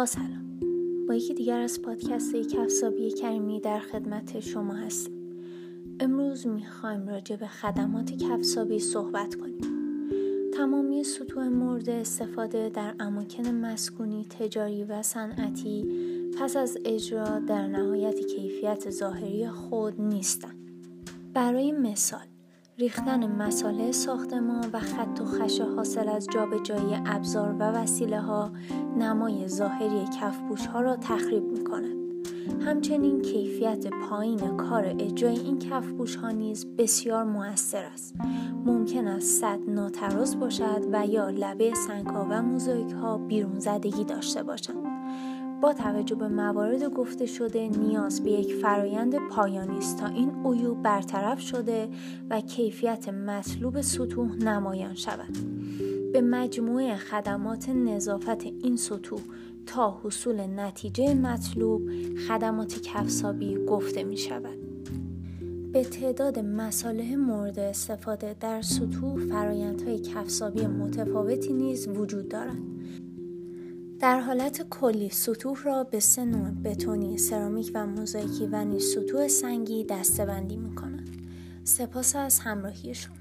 با سلام. با یکی دیگر از پادکست کفسابی کریمی در خدمت شما هستیم امروز می‌خوایم راجع به خدمات کفسابی صحبت کنیم. تمامی سطوح مورد استفاده در اماکن مسکونی، تجاری و صنعتی پس از اجرا در نهایت کیفیت ظاهری خود نیستند. برای مثال ریختن مساله ساختمان و خط و خش حاصل از جابجایی ابزار و وسیله ها نمای ظاهری کفپوش ها را تخریب می کند. همچنین کیفیت پایین کار اجرای این کفپوش ها نیز بسیار موثر است. ممکن است صد ناتراز باشد و یا لبه سنگ ها و موزاییک ها بیرون زدگی داشته باشند. با توجه به موارد گفته شده نیاز به یک فرایند پایانی است تا این عیوب برطرف شده و کیفیت مطلوب سطوح نمایان شود به مجموعه خدمات نظافت این سطوح تا حصول نتیجه مطلوب خدمات کفسابی گفته می شود. به تعداد مساله مورد استفاده در سطوح فرایندهای کفسابی متفاوتی نیز وجود دارد در حالت کلی سطوح را به سه نوع بتونی، سرامیک و موزاییکی و نیز سطوح سنگی دسته بندی می کنند. سپاس از همراهی شما.